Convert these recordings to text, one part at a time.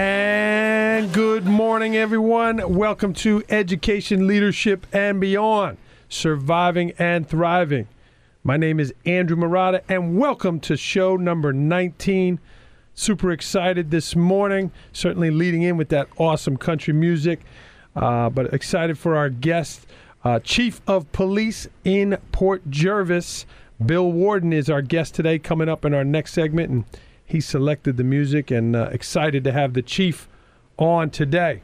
And good morning, everyone. Welcome to Education, Leadership, and Beyond Surviving and Thriving. My name is Andrew Marotta, and welcome to show number 19. Super excited this morning, certainly leading in with that awesome country music, uh, but excited for our guest, uh, Chief of Police in Port Jervis. Bill Warden is our guest today, coming up in our next segment, and he selected the music and uh, excited to have the chief on today.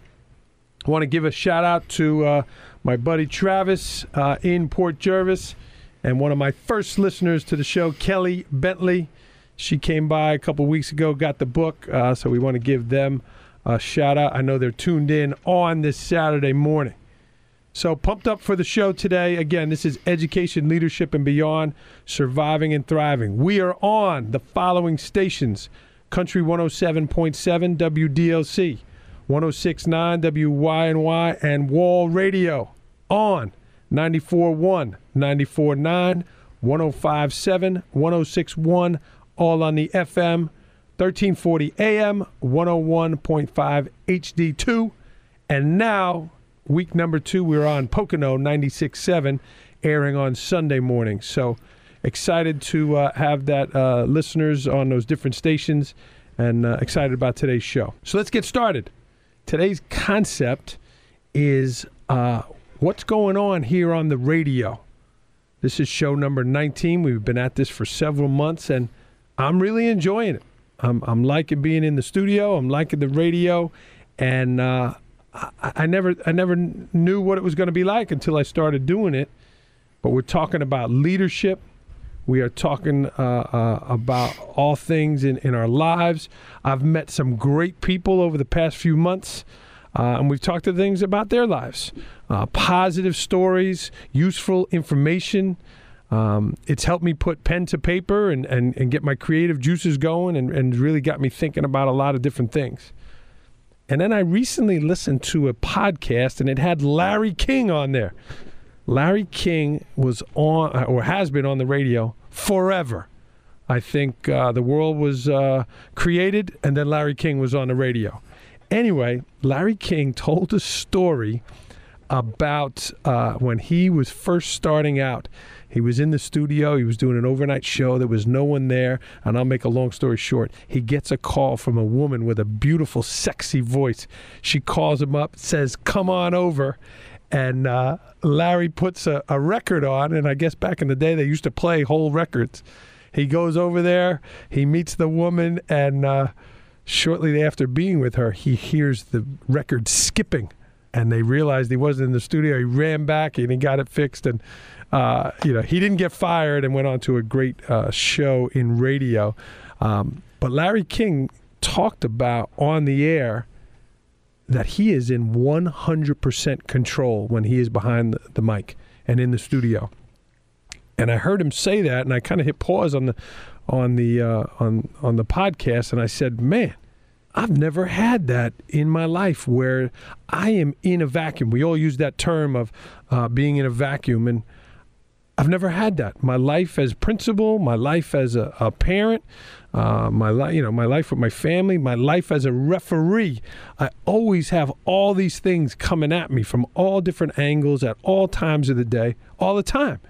I want to give a shout out to uh, my buddy Travis uh, in Port Jervis and one of my first listeners to the show, Kelly Bentley. She came by a couple weeks ago, got the book, uh, so we want to give them a shout out. I know they're tuned in on this Saturday morning. So pumped up for the show today. Again, this is Education, Leadership, and Beyond, Surviving and Thriving. We are on the following stations Country 107.7 WDLC, 106.9 WYNY, and Wall Radio on 94.1, 94.9, 105.7, 106.1, all on the FM, 1340 AM, 101.5 HD2, and now week number two, we're on Pocono 96.7, airing on Sunday morning. So excited to uh, have that uh, listeners on those different stations and uh, excited about today's show. So let's get started. Today's concept is uh, what's going on here on the radio. This is show number 19. We've been at this for several months and I'm really enjoying it. I'm, I'm liking being in the studio, I'm liking the radio, and uh, I, I never I never knew what it was going to be like until I started doing it. But we're talking about leadership. We are talking uh, uh, about all things in, in our lives. I've met some great people over the past few months, uh, and we've talked to things about their lives uh, positive stories, useful information. Um, it's helped me put pen to paper and, and, and get my creative juices going and, and really got me thinking about a lot of different things. And then I recently listened to a podcast and it had Larry King on there. Larry King was on or has been on the radio forever. I think uh, the world was uh, created and then Larry King was on the radio. Anyway, Larry King told a story about uh, when he was first starting out he was in the studio. He was doing an overnight show. There was no one there. And I'll make a long story short. He gets a call from a woman with a beautiful, sexy voice. She calls him up, says, Come on over. And uh, Larry puts a, a record on. And I guess back in the day, they used to play whole records. He goes over there, he meets the woman, and uh, shortly after being with her, he hears the record skipping. And they realized he wasn't in the studio. He ran back and he got it fixed. And uh, you know, he didn't get fired and went on to a great uh, show in radio. Um, but Larry King talked about on the air that he is in 100% control when he is behind the, the mic and in the studio. And I heard him say that, and I kind of hit pause on the on the uh, on on the podcast, and I said, "Man, I've never had that in my life where I am in a vacuum." We all use that term of uh, being in a vacuum, and I've never had that. My life as principal, my life as a, a parent, uh, my life, you know, my life with my family, my life as a referee. I always have all these things coming at me from all different angles at all times of the day, all the time.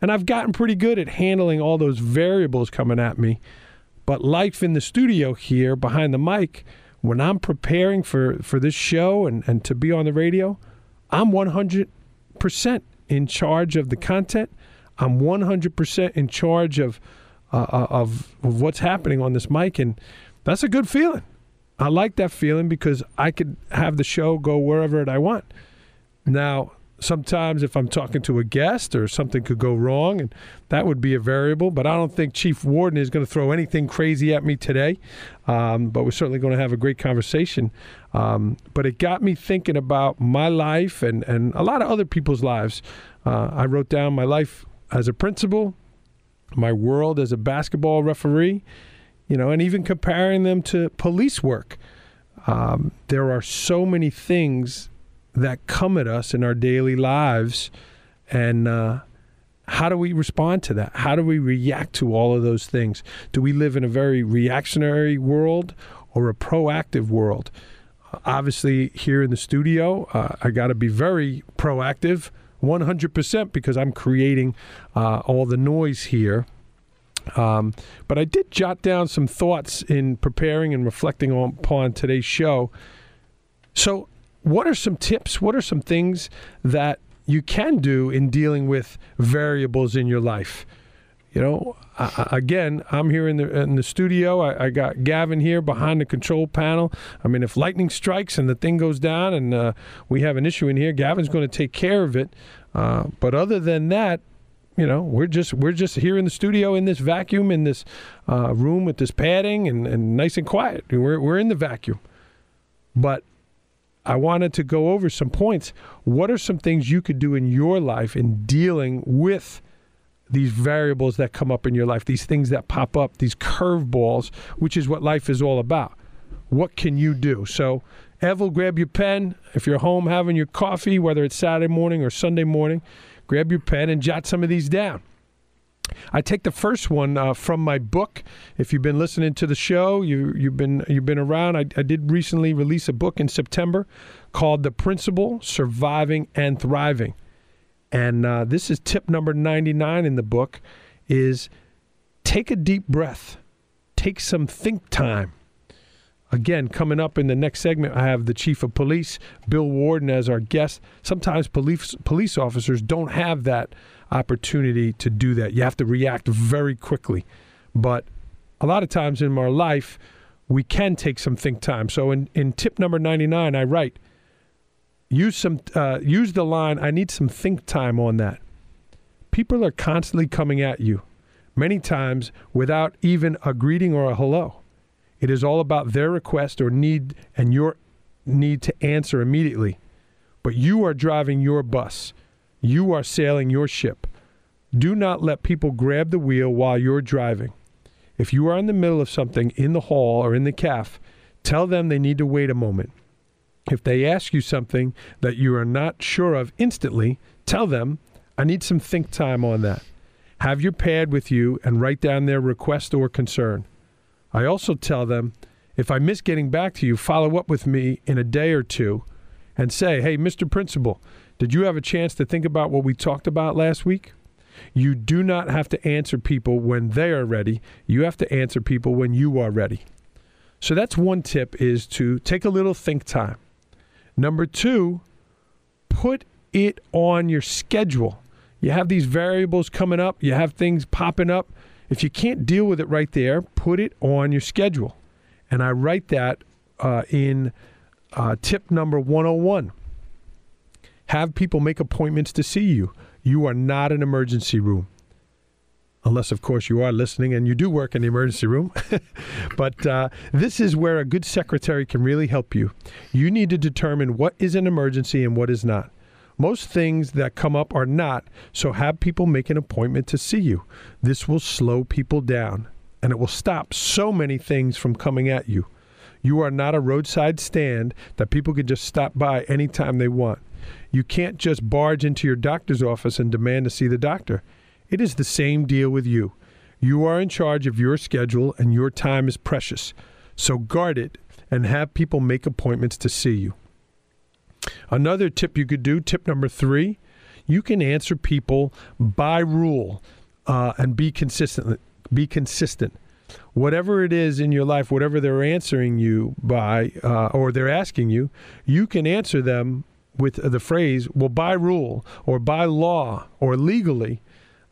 And I've gotten pretty good at handling all those variables coming at me. But life in the studio here behind the mic, when I'm preparing for, for this show and, and to be on the radio, I'm 100% in charge of the content. I'm 100% in charge of, uh, uh, of, of what's happening on this mic, and that's a good feeling. I like that feeling because I could have the show go wherever I want. Now, sometimes if I'm talking to a guest or something could go wrong, and that would be a variable. But I don't think Chief Warden is going to throw anything crazy at me today. Um, but we're certainly going to have a great conversation. Um, but it got me thinking about my life and, and a lot of other people's lives. Uh, I wrote down my life as a principal, my world as a basketball referee, you know, and even comparing them to police work. Um, there are so many things that come at us in our daily lives, and uh, how do we respond to that? How do we react to all of those things? Do we live in a very reactionary world, or a proactive world? obviously, here in the studio, uh, I got to be very proactive, 100%, because I'm creating uh, all the noise here. Um, but I did jot down some thoughts in preparing and reflecting on, upon today's show. So, what are some tips? What are some things that you can do in dealing with variables in your life? You know, I, again, I'm here in the in the studio. I, I, got Gavin here behind the control panel. I mean, if lightning strikes and the thing goes down and uh, we have an issue in here, Gavin's going to take care of it. Uh, but other than that, you know, we're just we're just here in the studio in this vacuum in this uh, room with this padding and, and nice and quiet. We're we're in the vacuum. But I wanted to go over some points. What are some things you could do in your life in dealing with these variables that come up in your life, these things that pop up, these curveballs, which is what life is all about. What can you do? So, Evel, grab your pen. If you're home having your coffee, whether it's Saturday morning or Sunday morning, grab your pen and jot some of these down. I take the first one uh, from my book. If you've been listening to the show, you, you've been you've been around. I, I did recently release a book in September called "The Principal: Surviving and Thriving." And uh, this is tip number 99 in the book is take a deep breath. Take some think time. Again, coming up in the next segment, I have the chief of police, Bill Warden, as our guest. Sometimes police police officers don't have that opportunity to do that. You have to react very quickly. But a lot of times in our life, we can take some think time. So in, in tip number 99, I write, use some uh, use the line i need some think time on that people are constantly coming at you many times without even a greeting or a hello it is all about their request or need and your need to answer immediately but you are driving your bus you are sailing your ship do not let people grab the wheel while you're driving if you are in the middle of something in the hall or in the caf tell them they need to wait a moment if they ask you something that you are not sure of instantly, tell them, I need some think time on that. Have your pad with you and write down their request or concern. I also tell them, if I miss getting back to you, follow up with me in a day or two and say, hey, Mr. Principal, did you have a chance to think about what we talked about last week? You do not have to answer people when they are ready. You have to answer people when you are ready. So that's one tip is to take a little think time. Number two, put it on your schedule. You have these variables coming up, you have things popping up. If you can't deal with it right there, put it on your schedule. And I write that uh, in uh, tip number 101. Have people make appointments to see you. You are not an emergency room unless, of course, you are listening and you do work in the emergency room. but uh, this is where a good secretary can really help you. You need to determine what is an emergency and what is not. Most things that come up are not, so have people make an appointment to see you. This will slow people down and it will stop so many things from coming at you. You are not a roadside stand that people can just stop by anytime they want. You can't just barge into your doctor's office and demand to see the doctor. It is the same deal with you. You are in charge of your schedule and your time is precious. So guard it and have people make appointments to see you. Another tip you could do, tip number three, you can answer people by rule uh, and be consistent. Be consistent. Whatever it is in your life, whatever they're answering you by uh, or they're asking you, you can answer them with the phrase, well, by rule or by law or legally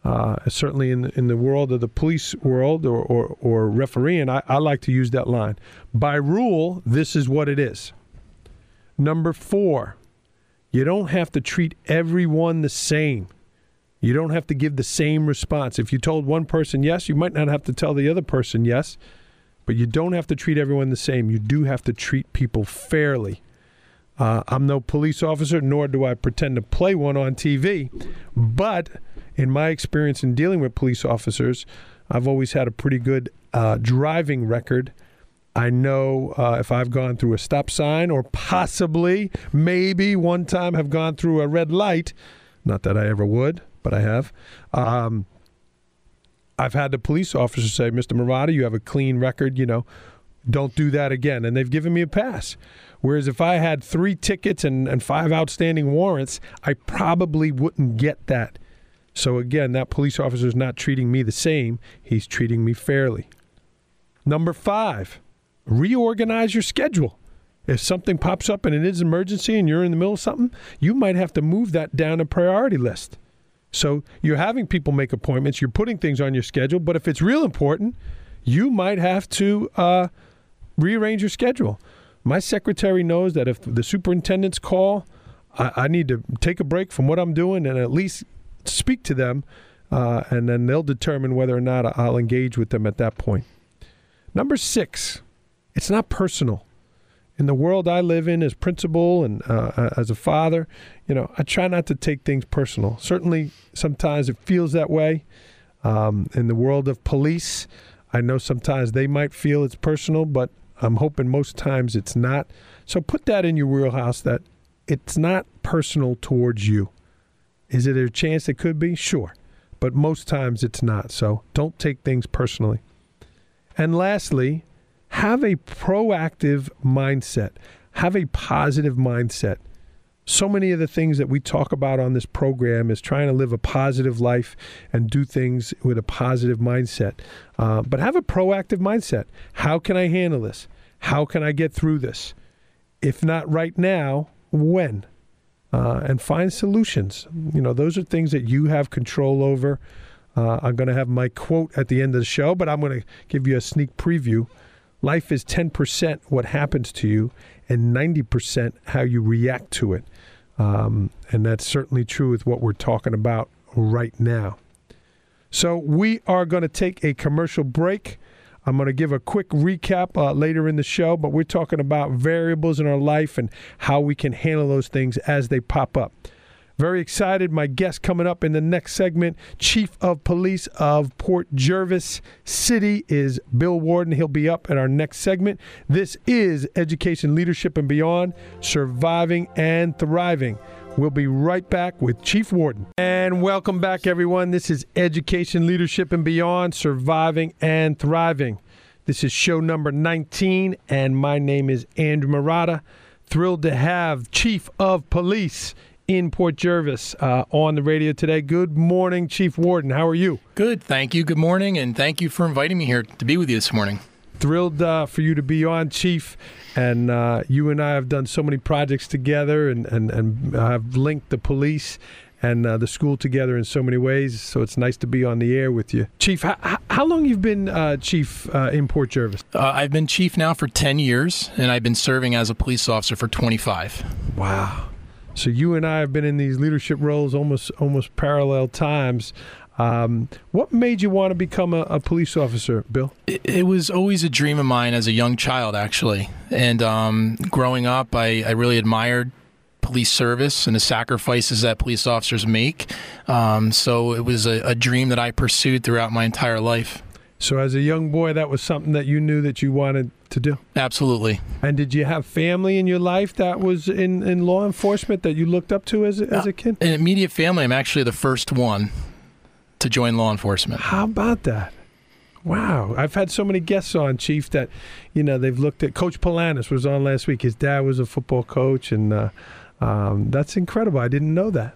uh, certainly in in the world of the police world or or, or refereeing, I, I like to use that line. By rule, this is what it is. Number four, you don't have to treat everyone the same. You don't have to give the same response. If you told one person yes, you might not have to tell the other person yes, but you don't have to treat everyone the same. You do have to treat people fairly. Uh, I'm no police officer, nor do I pretend to play one on TV, but in my experience in dealing with police officers, I've always had a pretty good uh, driving record. I know uh, if I've gone through a stop sign or possibly, maybe one time have gone through a red light. Not that I ever would, but I have. Um, I've had the police officer say, Mr. Marotta, you have a clean record. You know, don't do that again. And they've given me a pass. Whereas if I had three tickets and, and five outstanding warrants, I probably wouldn't get that. So again, that police officer is not treating me the same. He's treating me fairly. Number five, reorganize your schedule. If something pops up and it is an emergency and you're in the middle of something, you might have to move that down a priority list. So you're having people make appointments, you're putting things on your schedule, but if it's real important, you might have to uh, rearrange your schedule. My secretary knows that if the superintendents call, I, I, need to take a break from what I'm doing and at least speak to them, uh, and then they'll determine whether or not I'll engage with them at that point. Number six, it's not personal. In the world I live in as principal and uh, uh, as a father, you know, I try not to take things personal. Certainly, sometimes it feels that way. Um, in the world of police, I know sometimes they might feel it's personal, but I'm hoping most times it's not. So put that in your wheelhouse that it's not personal towards you. Is it a chance it could be? Sure. But most times it's not. So don't take things personally. And lastly, have a proactive mindset, have a positive mindset. So many of the things that we talk about on this program is trying to live a positive life and do things with a positive mindset. Uh, but have a proactive mindset. How can I handle this? How can I get through this? If not right now, when? Uh, and find solutions. You know, those are things that you have control over. Uh, I'm going to have my quote at the end of the show, but I'm going to give you a sneak preview. Life is 10% what happens to you and 90% how you react to it. Um, and that's certainly true with what we're talking about right now. So we are going to take a commercial break. I'm going to give a quick recap uh, later in the show, but we're talking about variables in our life and how we can handle those things as they pop up. Very excited. My guest coming up in the next segment, Chief of Police of Port Jervis City, is Bill Warden. He'll be up in our next segment. This is Education, Leadership, and Beyond Surviving and Thriving. We'll be right back with Chief Warden. And welcome back, everyone. This is Education, Leadership, and Beyond Surviving and Thriving. This is show number 19, and my name is Andrew Marotta. Thrilled to have Chief of Police in Port Jervis uh, on the radio today. Good morning, Chief Warden. How are you? Good, thank you. Good morning, and thank you for inviting me here to be with you this morning. Thrilled uh, for you to be on, Chief. And uh, you and I have done so many projects together and, and, and have linked the police and uh, the school together in so many ways. So it's nice to be on the air with you, Chief. How, how long you've been uh, Chief uh, in Port Jervis? Uh, I've been Chief now for ten years, and I've been serving as a police officer for twenty five. Wow. So you and I have been in these leadership roles almost almost parallel times. Um, what made you want to become a, a police officer, Bill? It, it, was always a dream of mine as a young child, actually. And um, growing up, I, I, really admired police service and the sacrifices that police officers make. Um, so it was a, a dream that I pursued throughout my entire life. So, as a young boy, that was something that you knew that you wanted to do. Absolutely. And did you have family in your life that was in, in law enforcement that you looked up to as a, as a kid? An immediate family. I'm actually the first one to join law enforcement. How about that? Wow, I've had so many guests on, Chief, that you know they've looked at. Coach Polanis was on last week. His dad was a football coach, and uh, um, that's incredible. I didn't know that.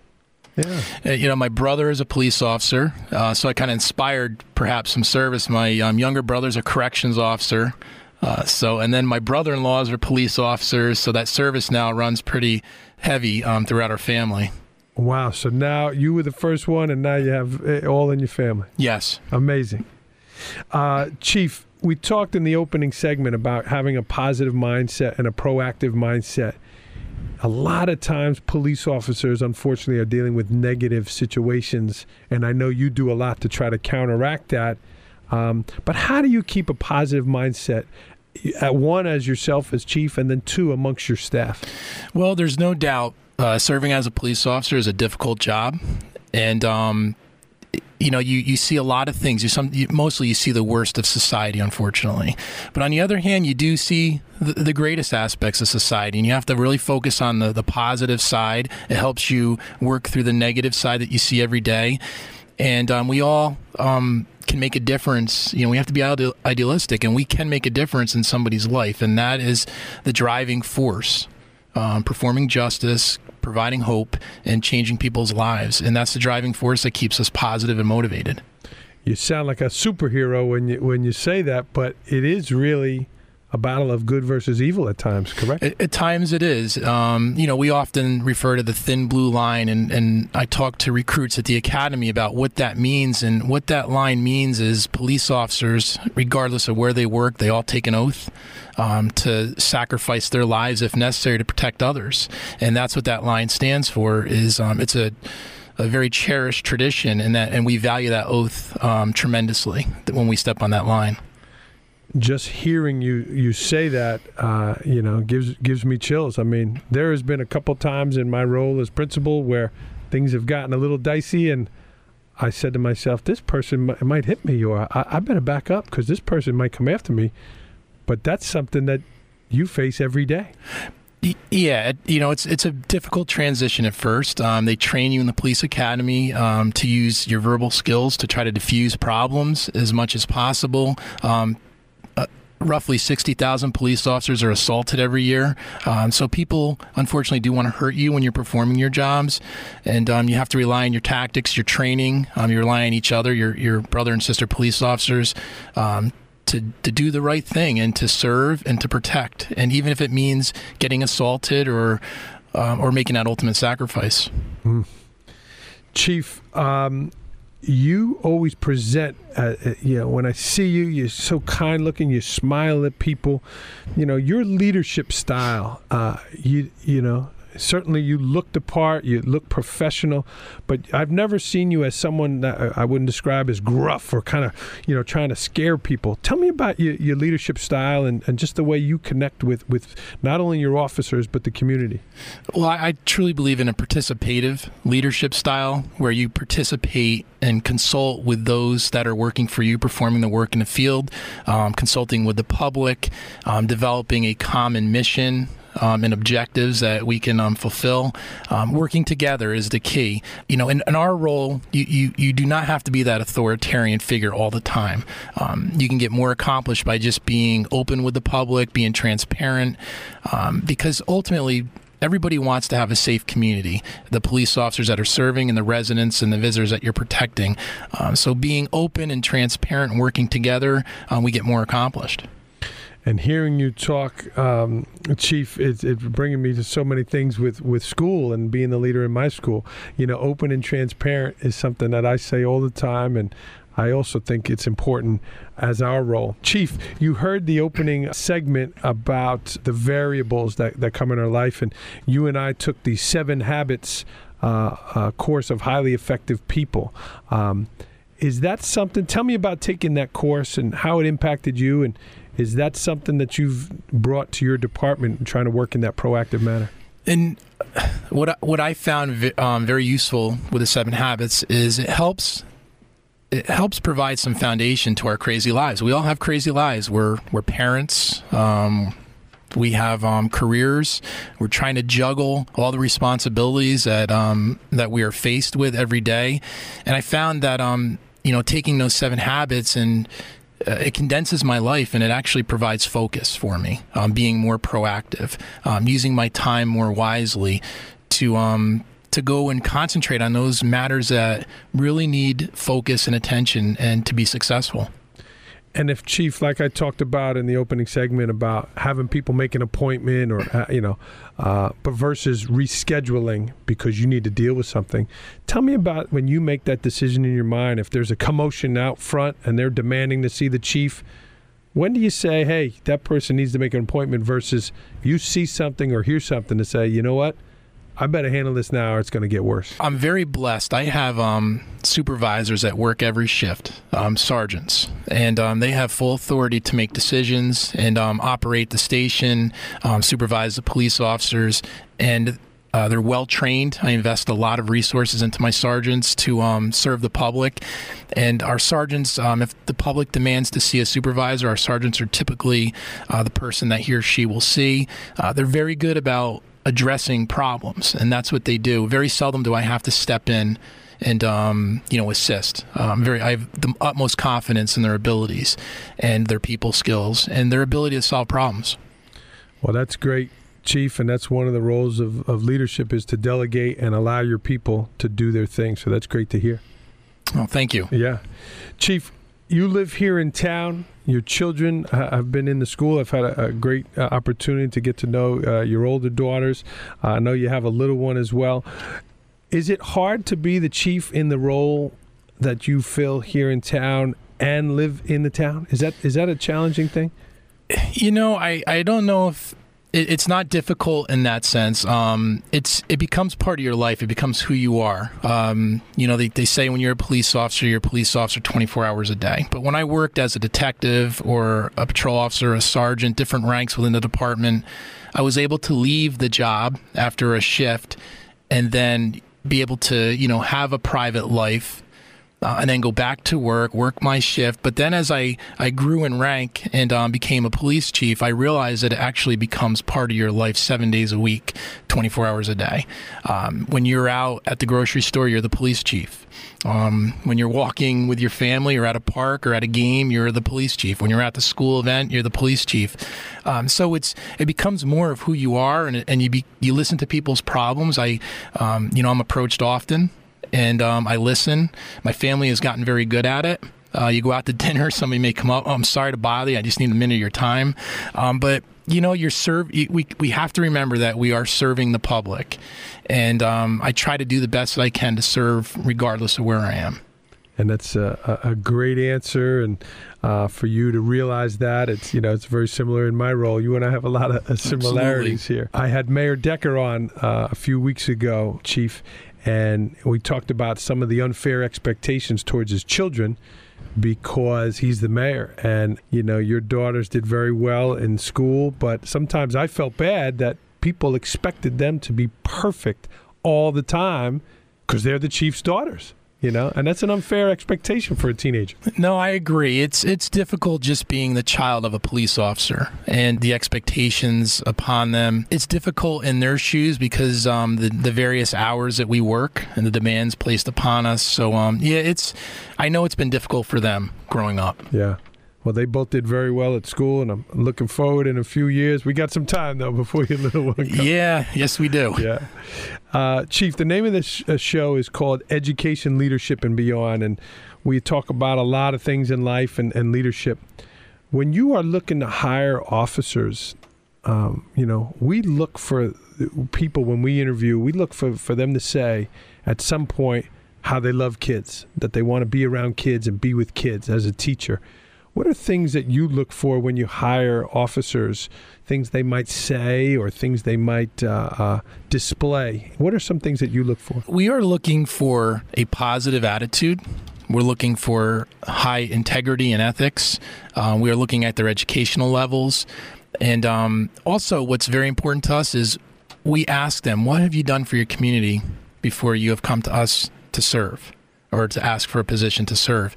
Yeah. Uh, you know, my brother is a police officer, uh, so I kind of inspired perhaps some service. My um, younger brother's a corrections officer. Uh, so, and then my brother-in-laws are police officers, so that service now runs pretty heavy um, throughout our family. Wow! So now you were the first one, and now you have it all in your family. Yes. Amazing, uh, Chief. We talked in the opening segment about having a positive mindset and a proactive mindset a lot of times police officers unfortunately are dealing with negative situations and i know you do a lot to try to counteract that. Um, but how do you keep a positive mindset at one as yourself as chief and then two amongst your staff? Well there's no doubt uh, serving as a police officer is a difficult job and um, you know, you, you see a lot of things. You some you, mostly you see the worst of society, unfortunately. But on the other hand, you do see the, the, greatest aspects of society, and you have to really focus on the, the positive side. It helps you work through the negative side that you see every day. and um, we all um, can make a difference. You know, we have to be ideal- idealistic, and we can make a difference in somebody's life, and that is the driving force. Um, performing justice, providing hope, and changing people's lives, and that's the driving force that keeps us positive and motivated. You sound like a superhero when you when you say that, but it is really a battle of good versus evil at times, correct? At, at times it is. Um, you know, we often refer to the thin blue line, and, and I talk to recruits at the academy about what that means. And what that line means is police officers, regardless of where they work, they all take an oath um, to sacrifice their lives if necessary to protect others. And that's what that line stands for. Is um, it's a a very cherished tradition, and that and we value that oath um, tremendously when we step on that line just hearing you you say that, uh, you know, gives gives me chills. I mean, there has been a couple times in my role as principal where things have gotten a little dicey, and I said to myself, "This person might, might hit me, or I, I better back up because this person might come after me." But that's something that you face every day. Yeah, you know it's it's a difficult transition at first. Um, they train you in the police academy um, to use your verbal skills to try to diffuse problems as much as possible. Um, roughly 60,000 police officers are assaulted every year. Um, so people, unfortunately, do want to hurt you when you're performing your jobs, and um, you have to rely on your tactics, your training. Um, you rely on each other, your your brother and sister police officers. Um, to, to do the right thing and to serve and to protect, and even if it means getting assaulted or um, or making that ultimate sacrifice. Mm. Chief, um, you always present uh, uh, you know when i see you you're so kind looking you smile at people. You know your leadership style uh, you you know certainly you look the part, you look professional, but I've never seen you as someone that I wouldn't describe as gruff or kind of, you know, trying to scare people. Tell me about your, your leadership style and, and just the way you connect with, with not only your officers, but the community. Well, I, I truly believe in a participative leadership style where you participate and consult with those that are working for you, performing the work in the field, um, consulting with the public, um, developing a common mission um, and objectives that we can um, fulfill. Um, working together is the key. You know, in, in our role, you, you, you, do not have to be that authoritarian figure all the time. Um, you can get more accomplished by just being open with the public, being transparent, um, because ultimately, everybody wants to have a safe community the police officers that are serving and the residents and the visitors that you're protecting um, so being open and transparent and working together we get more accomplished and hearing you talk, um, Chief, it's, it's bringing me to so many things with, with school and being the leader in my school. You know, open and transparent is something that I say all the time, and I also think it's important as our role. Chief, you heard the opening segment about the variables that, that come in our life, and you and I took the seven habits uh, uh, course of highly effective people. Um, is that something? Tell me about taking that course and how it impacted you and is that something that you've brought to your department and trying to work in that proactive manner? And what I, what I found um, very useful with the Seven Habits is it helps it helps provide some foundation to our crazy lives. We all have crazy lives. We're we're parents. Um, we have um, careers. We're trying to juggle all the responsibilities that um, that we are faced with every day. And I found that um, you know taking those seven habits and uh, it condenses my life and it actually provides focus for me. Um, being more proactive, um, using my time more wisely to um, to go and concentrate on those matters that really need focus and attention and to be successful. And if Chief, like I talked about in the opening segment about having people make an appointment or, uh, you know, uh, but versus rescheduling because you need to deal with something, tell me about when you make that decision in your mind, if there's a commotion out front and they're demanding to see the Chief, when do you say, hey, that person needs to make an appointment versus you see something or hear something to say, you know what? I better handle this now or it's going to get worse. I'm very blessed. I have um, supervisors that work every shift, um, sergeants, and um, they have full authority to make decisions and um, operate the station, um, supervise the police officers, and uh, they're well trained. I invest a lot of resources into my sergeants to um, serve the public. And our sergeants, um, if the public demands to see a supervisor, our sergeants are typically uh, the person that he or she will see. Uh, they're very good about addressing problems, and that's what they do. Very seldom do I have to step in and um, you know assist. Um, very, I have the utmost confidence in their abilities and their people skills and their ability to solve problems. Well, that's great, Chief, and that's one of the roles of, of leadership is to delegate and allow your people to do their thing. So that's great to hear. Oh, thank you. Yeah, Chief, you live here in town. Your children have been in the school. I've had a, a great uh, opportunity to get to know uh, your older daughters. Uh, I know you have a little one as well. Is it hard to be the chief in the role that you fill here in town and live in the town? Is that is that a challenging thing? You know, I, I don't know if it, it's not difficult in that sense. Um, it's it becomes part of your life. It becomes who you are. Um, you know, they, they say when you're a police officer, you're a police officer 24 hours a day. But when I worked as a detective or a patrol officer, a sergeant, different ranks within the department, I was able to leave the job after a shift and then be able to, you know, have a private life uh, and then go back to work, work my shift. But then as I, I grew in rank and um, became a police chief, I realized that it actually becomes part of your life seven days a week, 24 hours a day. Um, when you're out at the grocery store, you're the police chief. Um, when you're walking with your family or at a park or at a game, you're the police chief. When you're at the school event, you're the police chief. Um, so it's it becomes more of who you are, and, and you be, you listen to people's problems. I, um, you know, I'm approached often and um, I listen. My family has gotten very good at it. Uh, you go out to dinner, somebody may come up. Oh, I'm sorry to bother you. I just need a minute of your time. Um, but you know, you're serve. We we have to remember that we are serving the public, and um, I try to do the best that I can to serve, regardless of where I am. And that's a, a great answer, and uh, for you to realize that it's you know it's very similar in my role. You and I have a lot of similarities Absolutely. here. I had Mayor Decker on uh, a few weeks ago, Chief, and we talked about some of the unfair expectations towards his children because he's the mayor. And you know your daughters did very well in school but sometimes i felt bad that people expected them to be perfect all the time because they're the chief's daughters you know? And that's an unfair expectation for a teenager. No i agree. It's it's difficult just being the child of a police officer and the expectations upon them. It's difficult in their shoes because um, the, the various hours that we work and the demands placed upon us. So um, yeah it's i know it's been difficult for them growing up. Yeah well, they both did very well at school, and I'm looking forward in a few years. We got some time though before your little one comes. Yeah, yes, we do. Yeah, uh, Chief. The name of this uh, show is called Education, Leadership, and Beyond, and we talk about a lot of things in life and, and leadership. When you are looking to hire officers, um, you know, we look for people when we interview. We look for for them to say at some point how they love kids, that they want to be around kids and be with kids as a teacher. What are things that you look for when you hire officers? Things they might say or things they might uh, uh, display? What are some things that you look for? We are looking for a positive attitude. We're looking for high integrity and ethics. Uh, we are looking at their educational levels. And um, also, what's very important to us is we ask them, What have you done for your community before you have come to us to serve? Or to ask for a position to serve.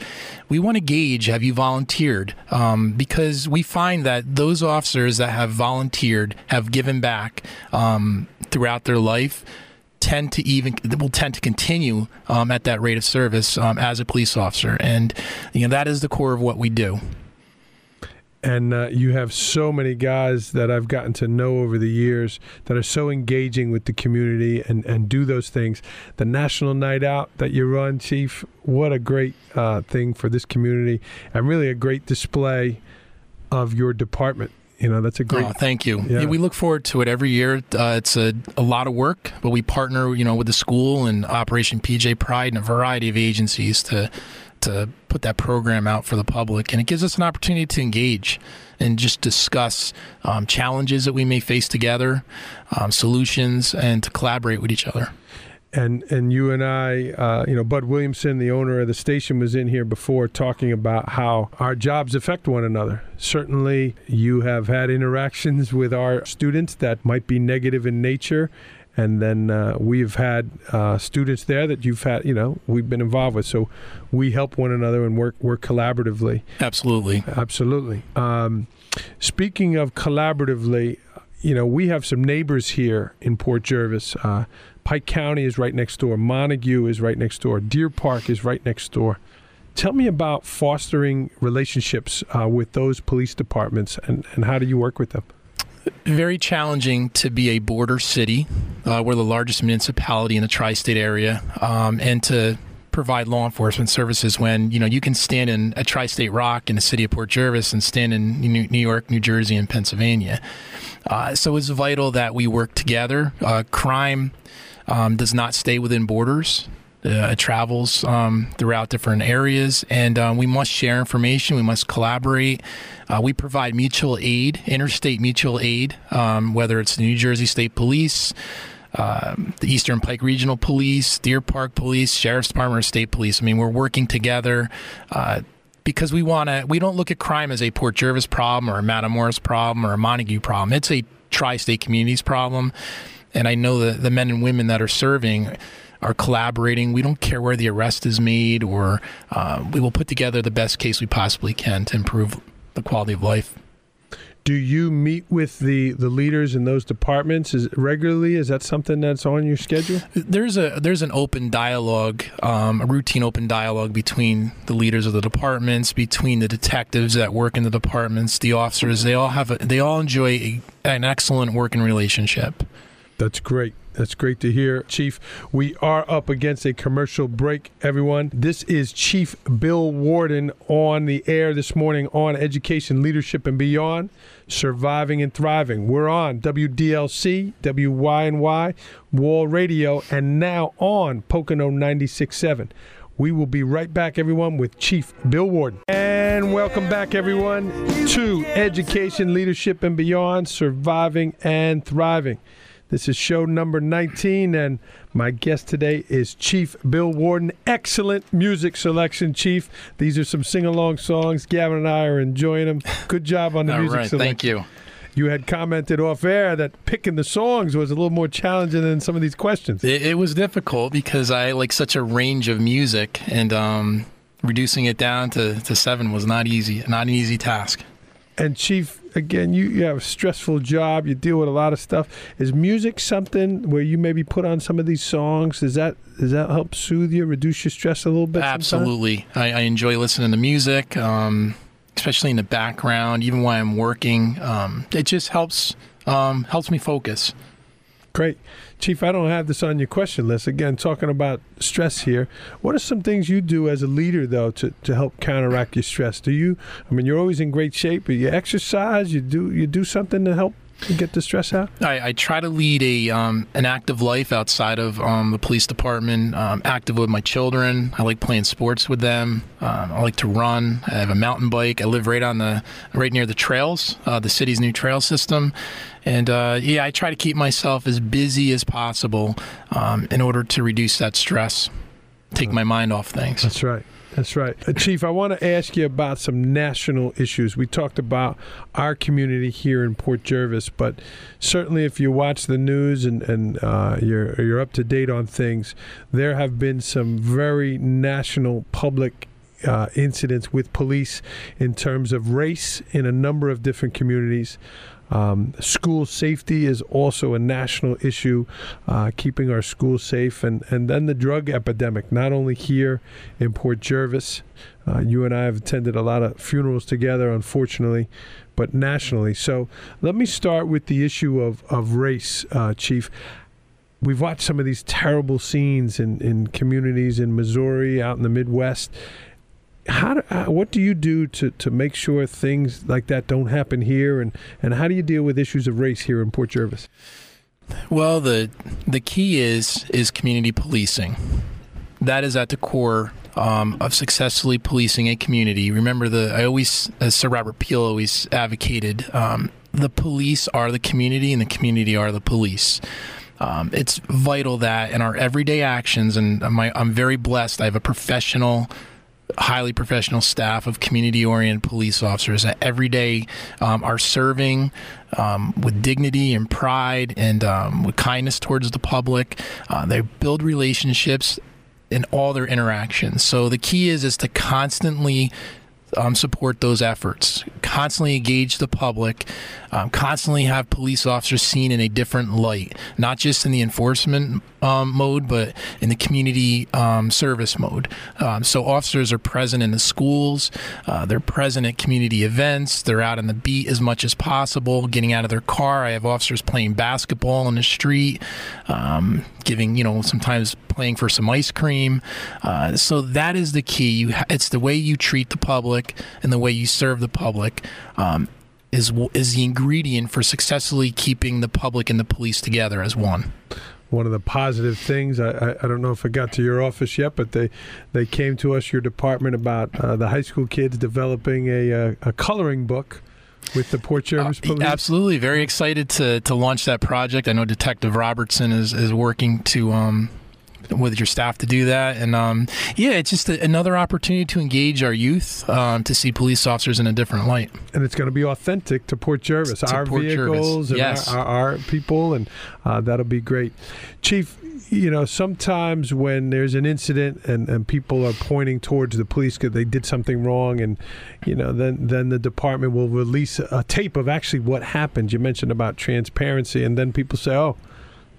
We want to gauge have you volunteered? Um, because we find that those officers that have volunteered have given back um, throughout their life tend to even will tend to continue um, at that rate of service um, as a police officer, and you know that is the core of what we do and uh, you have so many guys that I've gotten to know over the years that are so engaging with the community and, and do those things. The National Night Out that you run, Chief, what a great uh, thing for this community and really a great display of your department. You know, that's a great. Oh, thank you. Yeah. Yeah, we look forward to it every year. Uh, it's a, a lot of work, but we partner, you know, with the school and Operation PJ Pride and a variety of agencies to to put that program out for the public, and it gives us an opportunity to engage and just discuss um, challenges that we may face together, um, solutions, and to collaborate with each other. And and you and I, uh, you know, Bud Williamson, the owner of the station, was in here before talking about how our jobs affect one another. Certainly, you have had interactions with our students that might be negative in nature, and then uh, we've had uh, students there that you've had, you know, we've been involved with. So we help one another and work work collaboratively. Absolutely, absolutely. Um, speaking of collaboratively, you know, we have some neighbors here in Port Jervis. Uh, Pike County is right next door. Montague is right next door. Deer Park is right next door. Tell me about fostering relationships uh, with those police departments and, and how do you work with them? Very challenging to be a border city. Uh, we're the largest municipality in the tri state area. Um, and to provide law enforcement services when you know you can stand in a tri-state rock in the city of Port Jervis and stand in New York, New Jersey, and Pennsylvania. Uh, so it's vital that we work together. Uh, crime um, does not stay within borders. Uh, travels um, throughout different areas, and um, we must share information. We must collaborate. Uh, we provide mutual aid, interstate mutual aid, um, whether it's the New Jersey State Police, um, the Eastern Pike Regional Police, Deer Park Police, Sheriff's Department, or State Police. I mean, we're working together. Uh, because we want to, we don't look at crime as a Port Jervis problem or a Matamoras problem or a Montague problem. It's a tri-state communities problem, and I know that the men and women that are serving are collaborating. We don't care where the arrest is made, or uh, we will put together the best case we possibly can to improve the quality of life do you meet with the, the leaders in those departments is regularly? Is that something that's on your schedule? There's a there's an open dialogue, um, a routine open dialogue between the leaders of the departments, between the detectives that work in the departments, the officers. They all have a, they all enjoy a, an excellent working relationship. That's great. That's great to hear, Chief. We are up against a commercial break, everyone. This is Chief Bill Warden on the air this morning on Education, Leadership, and Beyond, Surviving and Thriving. We're on WDLC, WYNY, Wall Radio, and now on Pocono 96.7. We will be right back, everyone, with Chief Bill Warden. And welcome back, everyone, to Education, Leadership, and Beyond, Surviving and Thriving. This is show number 19, and my guest today is Chief Bill Warden. Excellent music selection, Chief. These are some sing along songs. Gavin and I are enjoying them. Good job on the All music right, selection. Thank you. You had commented off air that picking the songs was a little more challenging than some of these questions. It, it was difficult because I like such a range of music, and um, reducing it down to, to seven was not easy, not an easy task. And Chief, again, you, you have a stressful job. You deal with a lot of stuff. Is music something where you maybe put on some of these songs? Does that does that help soothe you, reduce your stress a little bit? Absolutely. I, I, enjoy listening to music, um, especially in the background, even while I'm working. Um, it just helps um, helps me focus. Great. Chief, I don't have this on your question list. Again, talking about stress here. What are some things you do as a leader, though, to, to help counteract your stress? Do you, I mean, you're always in great shape, but you exercise, you do, you do something to help get the stress out? I, I try to lead a um, an active life outside of um, the police department. Um, active with my children. I like playing sports with them. Um, I like to run. I have a mountain bike. I live right on the right near the trails, uh, the city's new trail system. And uh, yeah, I try to keep myself as busy as possible um, in order to reduce that stress, take my mind off things. That's right. That's right. Uh, Chief, I want to ask you about some national issues. We talked about our community here in Port Jervis, but certainly if you watch the news and, and uh, you're, you're up to date on things, there have been some very national public uh, incidents with police in terms of race in a number of different communities. Um, school safety is also a national issue, uh, keeping our schools safe, and, and then the drug epidemic, not only here in Port Jervis. Uh, you and I have attended a lot of funerals together, unfortunately, but nationally. So let me start with the issue of, of race, uh, Chief. We've watched some of these terrible scenes in, in communities in Missouri, out in the Midwest, how do, uh, what do you do to, to make sure things like that don't happen here and, and how do you deal with issues of race here in Port Jervis? Well, the the key is is community policing. That is at the core um, of successfully policing a community. Remember, the I always, as Sir Robert Peel always advocated, um, the police are the community, and the community are the police. Um, it's vital that in our everyday actions, and my, I'm very blessed. I have a professional highly professional staff of community oriented police officers that every day um, are serving um, with dignity and pride and um, with kindness towards the public. Uh, they build relationships in all their interactions. So the key is is to constantly um, support those efforts. Constantly engage the public, um, constantly have police officers seen in a different light, not just in the enforcement um, mode, but in the community um, service mode. Um, so officers are present in the schools, uh, they're present at community events, they're out on the beat as much as possible, getting out of their car. I have officers playing basketball in the street, um, giving, you know, sometimes playing for some ice cream. Uh, so that is the key. You, it's the way you treat the public and the way you serve the public. Um, is is the ingredient for successfully keeping the public and the police together as one one of the positive things. I, I, I, don't know if it got to your office yet, but they they came to us, your department, about uh, the high school kids developing a, a, a coloring book with the Port Jervis uh, Police. Absolutely, very excited to to launch that project. I know Detective Robertson is is working to um, with your staff to do that. And um, yeah, it's just a, another opportunity to engage our youth um, to see police officers in a different light. And it's going to be authentic to Port Jervis, to our Port vehicles, and yes. our, our, our, people, and uh, that'll be great. Chief, you know, sometimes when there's an incident and, and people are pointing towards the police because they did something wrong, and you know, then then the department will release a tape of actually what happened. You mentioned about transparency, and then people say, "Oh,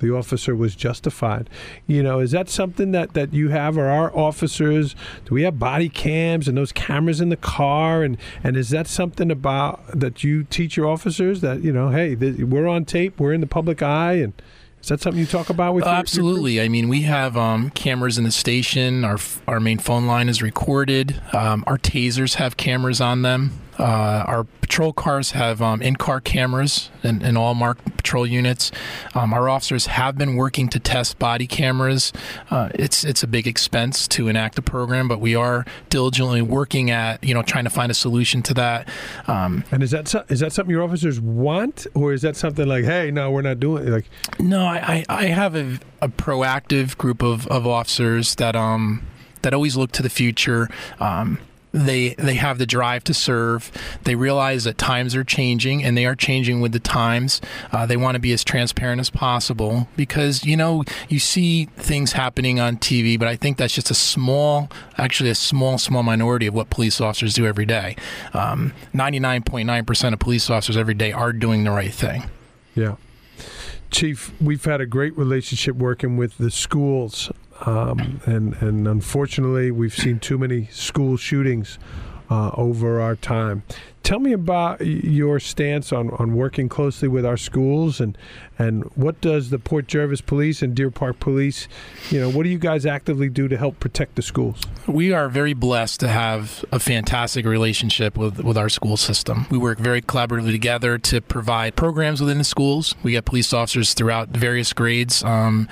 the officer was justified. You know, is that something that, that you have or our officers? Do we have body cams and those cameras in the car? And, and is that something about that you teach your officers that, you know, hey, th- we're on tape, we're in the public eye, and is that something you talk about with? Uh, your, absolutely. Your I mean, we have um, cameras in the station. Our our main phone line is recorded. Um, our tasers have cameras on them. Uh, our patrol cars have um, in-car cameras in, in, all marked patrol units. Um, our officers have been working to test body cameras. Uh, it's it's a big expense to enact a program, but we are diligently working at you know trying to find a solution to that. Um, and is that is that something your officers want, or is that something like, hey, no, we're not doing it? Like, no, I I have a, a proactive group of, of officers that um that always look to the future. Um, they they have the drive to serve. They realize that times are changing, and they are changing with the times. Uh, they want to be as transparent as possible because you know you see things happening on TV, but I think that's just a small, actually a small, small minority of what police officers do every day. Um, ninety-nine point nine percent of police officers every day are doing the right thing. Yeah. Chief, we've had a great relationship working with the schools um, and and unfortunately, we've seen too many school shootings uh, over our time. Tell me about your stance on, on working closely with our schools and and what does the Port Jervis Police and Deer Park Police, you know, what do you guys actively do to help protect the schools? We are very blessed to have a fantastic relationship with, with our school system. We work very collaboratively together to provide programs within the schools. We get police officers throughout various grades. Um,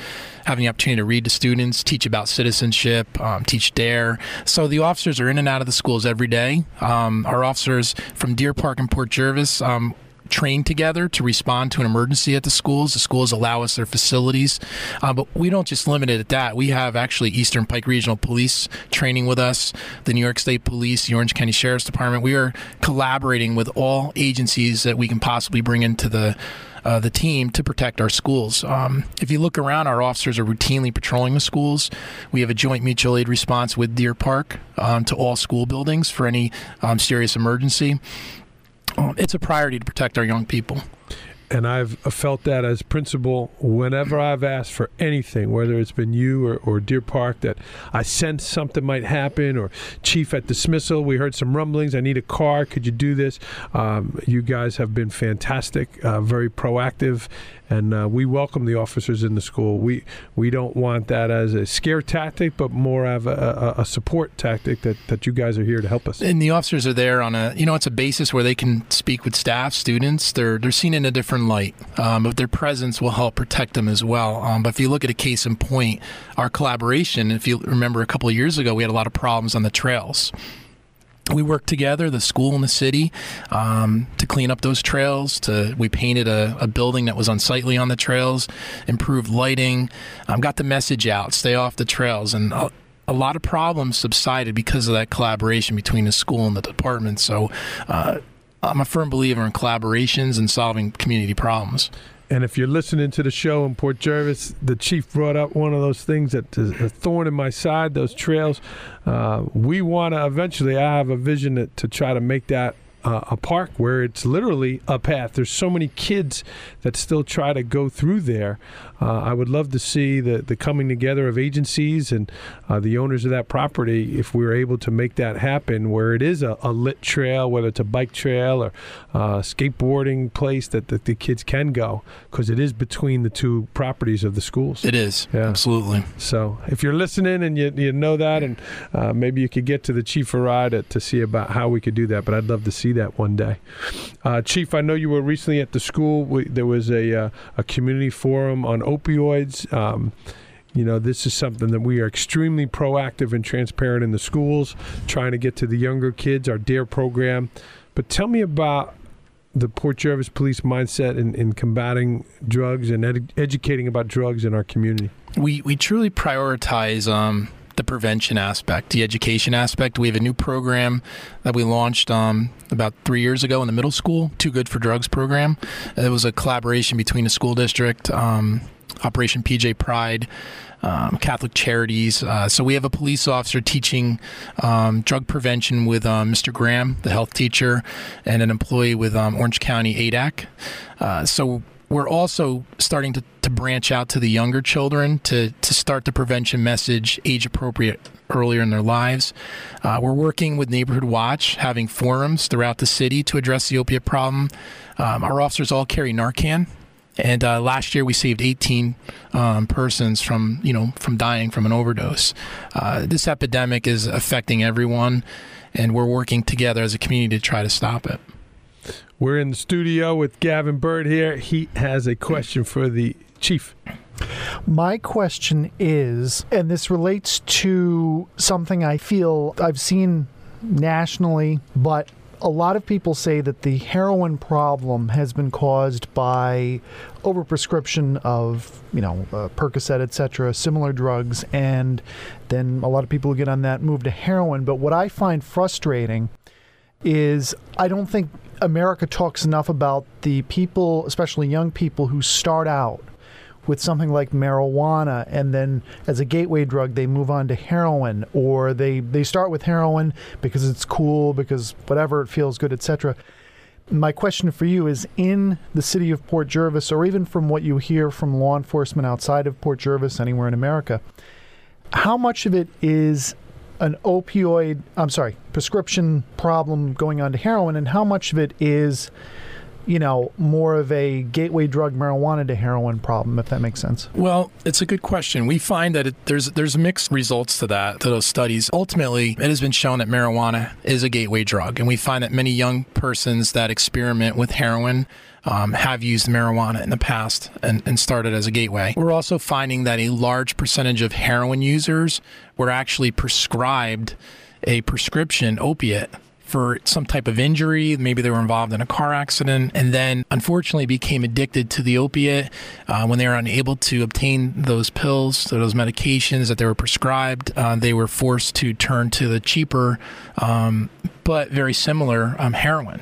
having the opportunity to read to students, teach about citizenship, um, teach DARE. So the officers are in and out of the schools every day. Um, our officers from Deer Park and Port Jervis. Um, train together to respond to an emergency at the schools. The schools allow us their facilities, uh, but we don't just limit it at that. We have actually Eastern Pike Regional Police training with us, the New York State Police, the Orange County Sheriff's Department. We are collaborating with all agencies that we can possibly bring into the uh, the team to protect our schools. Um, if you look around, our officers are routinely patrolling the schools. We have a joint mutual aid response with Deer Park um, to all school buildings for any um, serious emergency. Um, it's a priority to protect our young people. And I've felt that as principal whenever I've asked for anything, whether it's been you or, or Deer Park, that I sense something might happen, or Chief at dismissal, we heard some rumblings. I need a car. Could you do this? Um, you guys have been fantastic, uh, very proactive, and uh, we welcome the officers in the school. We we don't want that as a scare tactic, but more of a, a, a, support tactic that, that you guys are here to help us. And the officers are there on a you know it's a basis where they can speak with staff, students. They're they're seen in a different light, um, but their presence will help protect them as well. Um, but if you look at a case in point, our collaboration. If you remember a couple of years ago, we had a lot of problems on the trails we worked together, the school and the city, um, to clean up those trails. To we painted a, a, building that was unsightly on the trails, improved lighting, um, got the message out, stay off the trails, and a, a, lot of problems subsided because of that collaboration between the school and the department. So. Uh, I'm a firm believer in collaborations and solving community problems. And if you're listening to the show in Port Jervis, the chief brought up one of those things that is a thorn in my side, those trails. Uh, we want to eventually, I have a vision that, to try to make that uh, a park where it's literally a path. There's so many kids that still try to go through there. Uh, I would love to see the, the coming together of agencies and uh, the owners of that property if we were able to make that happen where it is a, a lit trail, whether it's a bike trail or uh, skateboarding place that, that the kids can go because it is between the two properties of the schools. It is. Yeah. Absolutely. So if you're listening and you, you know that, and uh, maybe you could get to the chief of ride to, to see about how we could do that, but I'd love to see that one day. Uh, chief, I know you were recently at the school. We, there was a, uh, a community forum on opioids. Um, you know, this is something that we are extremely proactive and transparent in the schools, trying to get to the younger kids, our DARE program. But tell me about the Port Jervis police mindset in, in combating drugs and ed- educating about drugs in our community. We, we truly prioritize um, the prevention aspect, the education aspect. We have a new program that we launched um, about three years ago in the middle school, Too Good for Drugs program. It was a collaboration between the school district, um, Operation PJ Pride, um, Catholic Charities. Uh, so we have a police officer teaching um, drug prevention with um, Mr. Graham, the health teacher, and an employee with um, Orange County ADAC. Uh, so we're also starting to, to branch out to the younger children to, to start the prevention message age appropriate earlier in their lives. Uh, we're working with Neighborhood Watch, having forums throughout the city to address the opiate problem. Um, our officers all carry Narcan. And uh, last year we saved 18 um, persons from you know from dying from an overdose. Uh, this epidemic is affecting everyone, and we're working together as a community to try to stop it. We're in the studio with Gavin Bird here. He has a question for the chief. My question is, and this relates to something I feel I've seen nationally, but a lot of people say that the heroin problem has been caused by overprescription of, you know, uh, Percocet, etc., similar drugs, and then a lot of people who get on that move to heroin. But what I find frustrating is I don't think America talks enough about the people, especially young people, who start out with something like marijuana and then as a gateway drug they move on to heroin or they, they start with heroin because it's cool because whatever it feels good etc my question for you is in the city of port jervis or even from what you hear from law enforcement outside of port jervis anywhere in america how much of it is an opioid, I'm sorry, prescription problem going on to heroin, and how much of it is, you know, more of a gateway drug marijuana to heroin problem, if that makes sense? Well, it's a good question. We find that it, there's there's mixed results to that to those studies. Ultimately, it has been shown that marijuana is a gateway drug, and we find that many young persons that experiment with heroin um, have used marijuana in the past and, and started as a gateway. We're also finding that a large percentage of heroin users were actually prescribed a prescription opiate for some type of injury. Maybe they were involved in a car accident and then unfortunately became addicted to the opiate uh, when they were unable to obtain those pills, or those medications that they were prescribed. Uh, they were forced to turn to the cheaper um, but very similar um, heroin.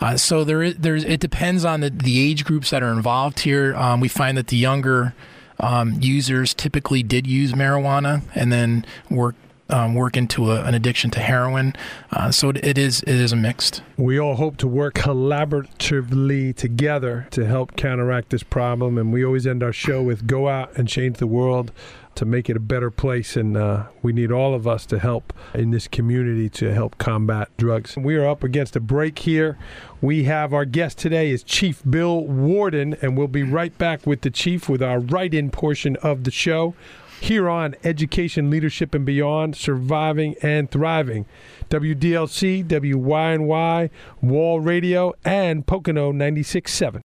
Uh, so there is, there's, it depends on the, the age groups that are involved here. Um, we find that the younger um, users typically did use marijuana and then work um, work into a, an addiction to heroin. Uh, so it, it is it is a mixed. We all hope to work collaboratively together to help counteract this problem, and we always end our show with "Go out and change the world." to make it a better place. And uh, we need all of us to help in this community to help combat drugs. We are up against a break here. We have our guest today is Chief Bill Warden, and we'll be right back with the chief with our write-in portion of the show here on Education, Leadership, and Beyond, Surviving and Thriving. WDLC, WYNY, Wall Radio, and Pocono 96.7.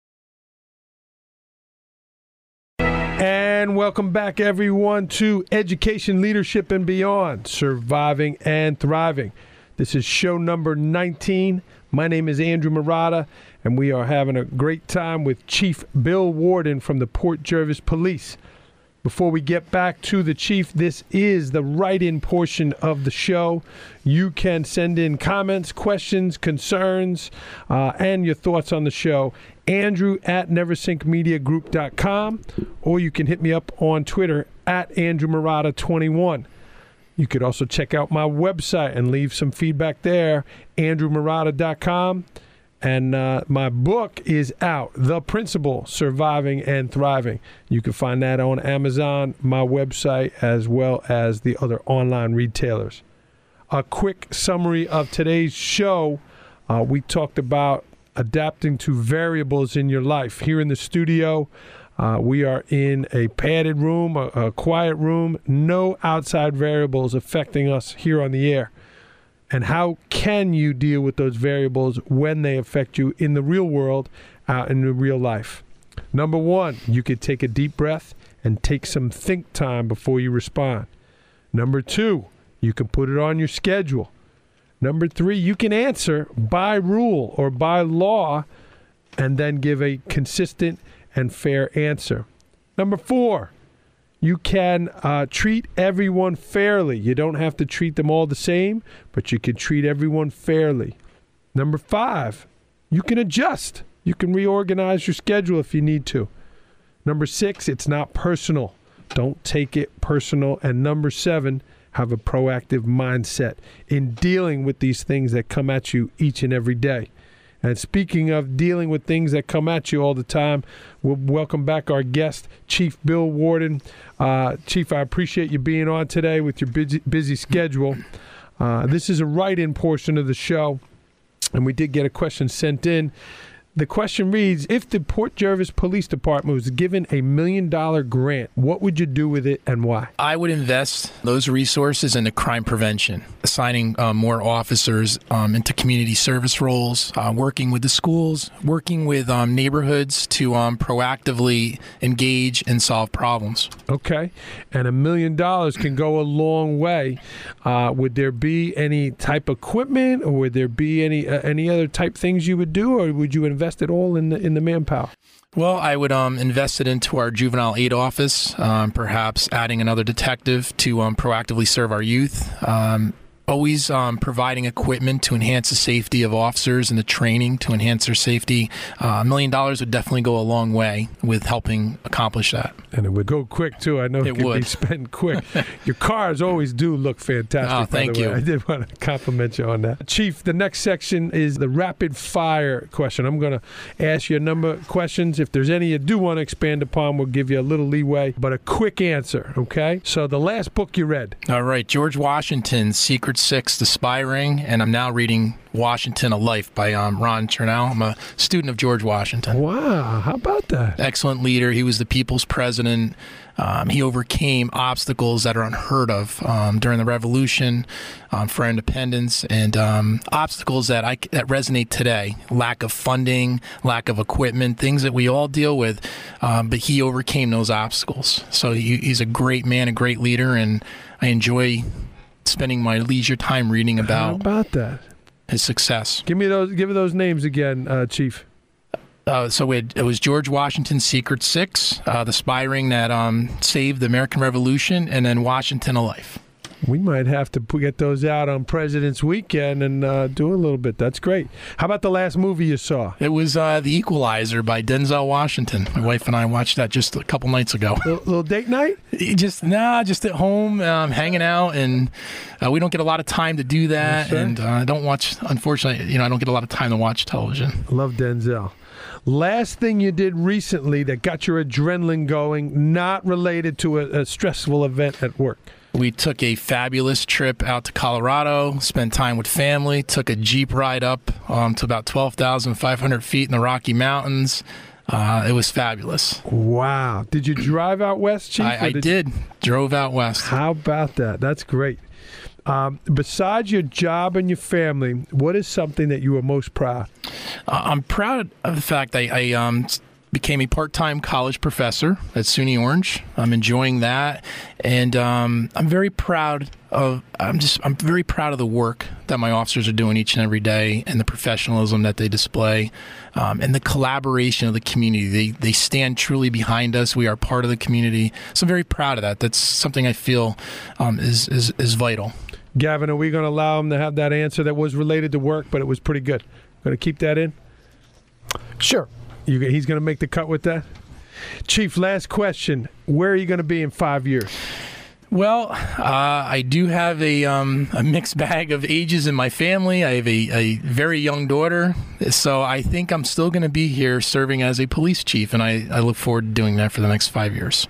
And welcome back, everyone, to Education, Leadership, and Beyond Surviving and Thriving. This is show number 19. My name is Andrew Marotta, and we are having a great time with Chief Bill Warden from the Port Jervis Police. Before we get back to the chief, this is the write in portion of the show. You can send in comments, questions, concerns, uh, and your thoughts on the show Andrew at neversinkmediagroup.com, or you can hit me up on Twitter at Andrew Marotta21. You could also check out my website and leave some feedback there, andrewmarotta.com. And uh, my book is out, The Principal Surviving and Thriving. You can find that on Amazon, my website, as well as the other online retailers. A quick summary of today's show uh, we talked about adapting to variables in your life. Here in the studio, uh, we are in a padded room, a, a quiet room, no outside variables affecting us here on the air. And how can you deal with those variables when they affect you in the real world, out in the real life? Number one, you could take a deep breath and take some think time before you respond. Number two, you can put it on your schedule. Number three, you can answer by rule or by law and then give a consistent and fair answer. Number four, you can uh, treat everyone fairly. You don't have to treat them all the same, but you can treat everyone fairly. Number five, you can adjust. You can reorganize your schedule if you need to. Number six, it's not personal. Don't take it personal. And number seven, have a proactive mindset in dealing with these things that come at you each and every day. And speaking of dealing with things that come at you all the time, we'll welcome back our guest, Chief Bill Warden. Uh, Chief, I appreciate you being on today with your busy, busy schedule. Uh, this is a write in portion of the show, and we did get a question sent in. The question reads If the Port Jervis Police Department was given a million dollar grant, what would you do with it and why? I would invest those resources into crime prevention, assigning um, more officers um, into community service roles, uh, working with the schools, working with um, neighborhoods to um, proactively engage and solve problems. Okay. And a million dollars can go a long way. Uh, would there be any type of equipment or would there be any uh, any other type things you would do or would you invest? Invest it all in the in the manpower? Well, I would um, invest it into our juvenile aid office, um, perhaps adding another detective to um, proactively serve our youth. Always um, providing equipment to enhance the safety of officers and the training to enhance their safety. Uh, a uh, million dollars would definitely go a long way with helping accomplish that. And it would go quick too. I know it, it would be spent quick. Your cars always do look fantastic. Oh, thank you. I did want to compliment you on that, Chief. The next section is the rapid fire question. I'm going to ask you a number of questions. If there's any you do want to expand upon, we'll give you a little leeway, but a quick answer. Okay. So the last book you read. All right, George Washington's Secret Six, The Spy Ring, and I'm now reading Washington, A Life by um, Ron Chernow. I'm a student of George Washington. Wow, how about that? Excellent leader. He was the people's president. Um, he overcame obstacles that are unheard of um, during the Revolution um, for independence, and um, obstacles that I that resonate today: lack of funding, lack of equipment, things that we all deal with. Um, but he overcame those obstacles. So he, he's a great man, a great leader, and I enjoy spending my leisure time reading about How about that his success. Give me those. Give me those names again, uh, Chief. Uh, so it, it, was George Washington's Secret Six, uh, the spy ring that um, saved the American Revolution, and then Washington a Life. We might have to get those out on President's Weekend and uh, do a little bit. That's great. How about the last movie you saw? It was uh, The Equalizer by Denzel Washington. My wife and I watched that just a couple nights ago. Little, little date night? Just nah, just at home, um, hanging out, and uh, we don't get a lot of time to do that. Sure. And uh, I don't watch. Unfortunately, you know, I don't get a lot of time to watch television. Love Denzel. Last thing you did recently that got your adrenaline going, not related to a, a stressful event at work. We took a fabulous trip out to Colorado, spent time with family, took a Jeep ride up um, to about 12,500 feet in the Rocky Mountains. Uh, it was fabulous. Wow. Did you drive out west, Chief? I, I did, did. Drove out west. How about that? That's great. Um, besides your job and your family, what is something that you are most proud? Uh, I'm proud of the fact I, I um, became a part-time college professor at SUNY Orange. I'm enjoying that, and um, I'm very proud of. I'm just. I'm very proud of the work that my officers are doing each and every day, and the professionalism that they display, um, and the collaboration of the community. They they stand truly behind us. We are part of the community, so I'm very proud of that. That's something I feel um, is is is vital. Gavin, are we going to allow him to have that answer that was related to work, but it was pretty good? Going to keep that in? Sure. You, he's going to make the cut with that. Chief, last question: Where are you going to be in five years? Well, uh, I do have a, um, a mixed bag of ages in my family. I have a, a very young daughter, so I think I'm still going to be here serving as a police chief, and I, I look forward to doing that for the next five years.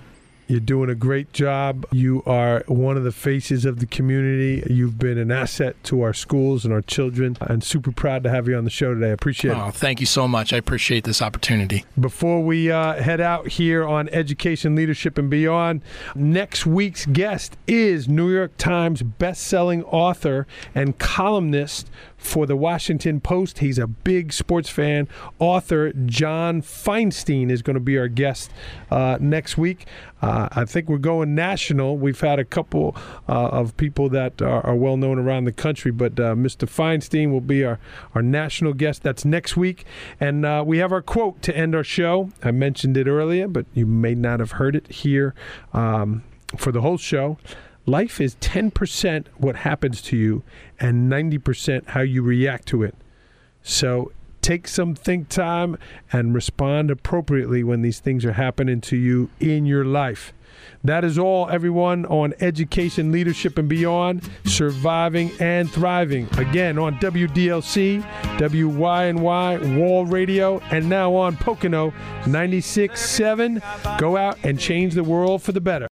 You're doing a great job. You are one of the faces of the community. You've been an asset to our schools and our children, and super proud to have you on the show today. I appreciate Oh, it. thank you so much. I appreciate this opportunity. Before we uh, head out here on Education, Leadership, and Beyond, next week's guest is New York Times best-selling author and columnist for the Washington Post. He's a big sports fan. Author John Feinstein is going to be our guest uh, next week. Uh, I think we're going national. We've had a couple uh, of people that are, are, well known around the country, but uh, Mr. Feinstein will be our, our national guest. That's next week. And uh, we have our quote to end our show. I mentioned it earlier, but you may not have heard it here um, for the whole show. Life is 10% what happens to you and 90% how you react to it. So take some think time and respond appropriately when these things are happening to you in your life. That is all, everyone, on education, leadership, and beyond, surviving and thriving. Again, on WDLC, WYNY, Wall Radio, and now on Pocono 96.7. Go out and change the world for the better.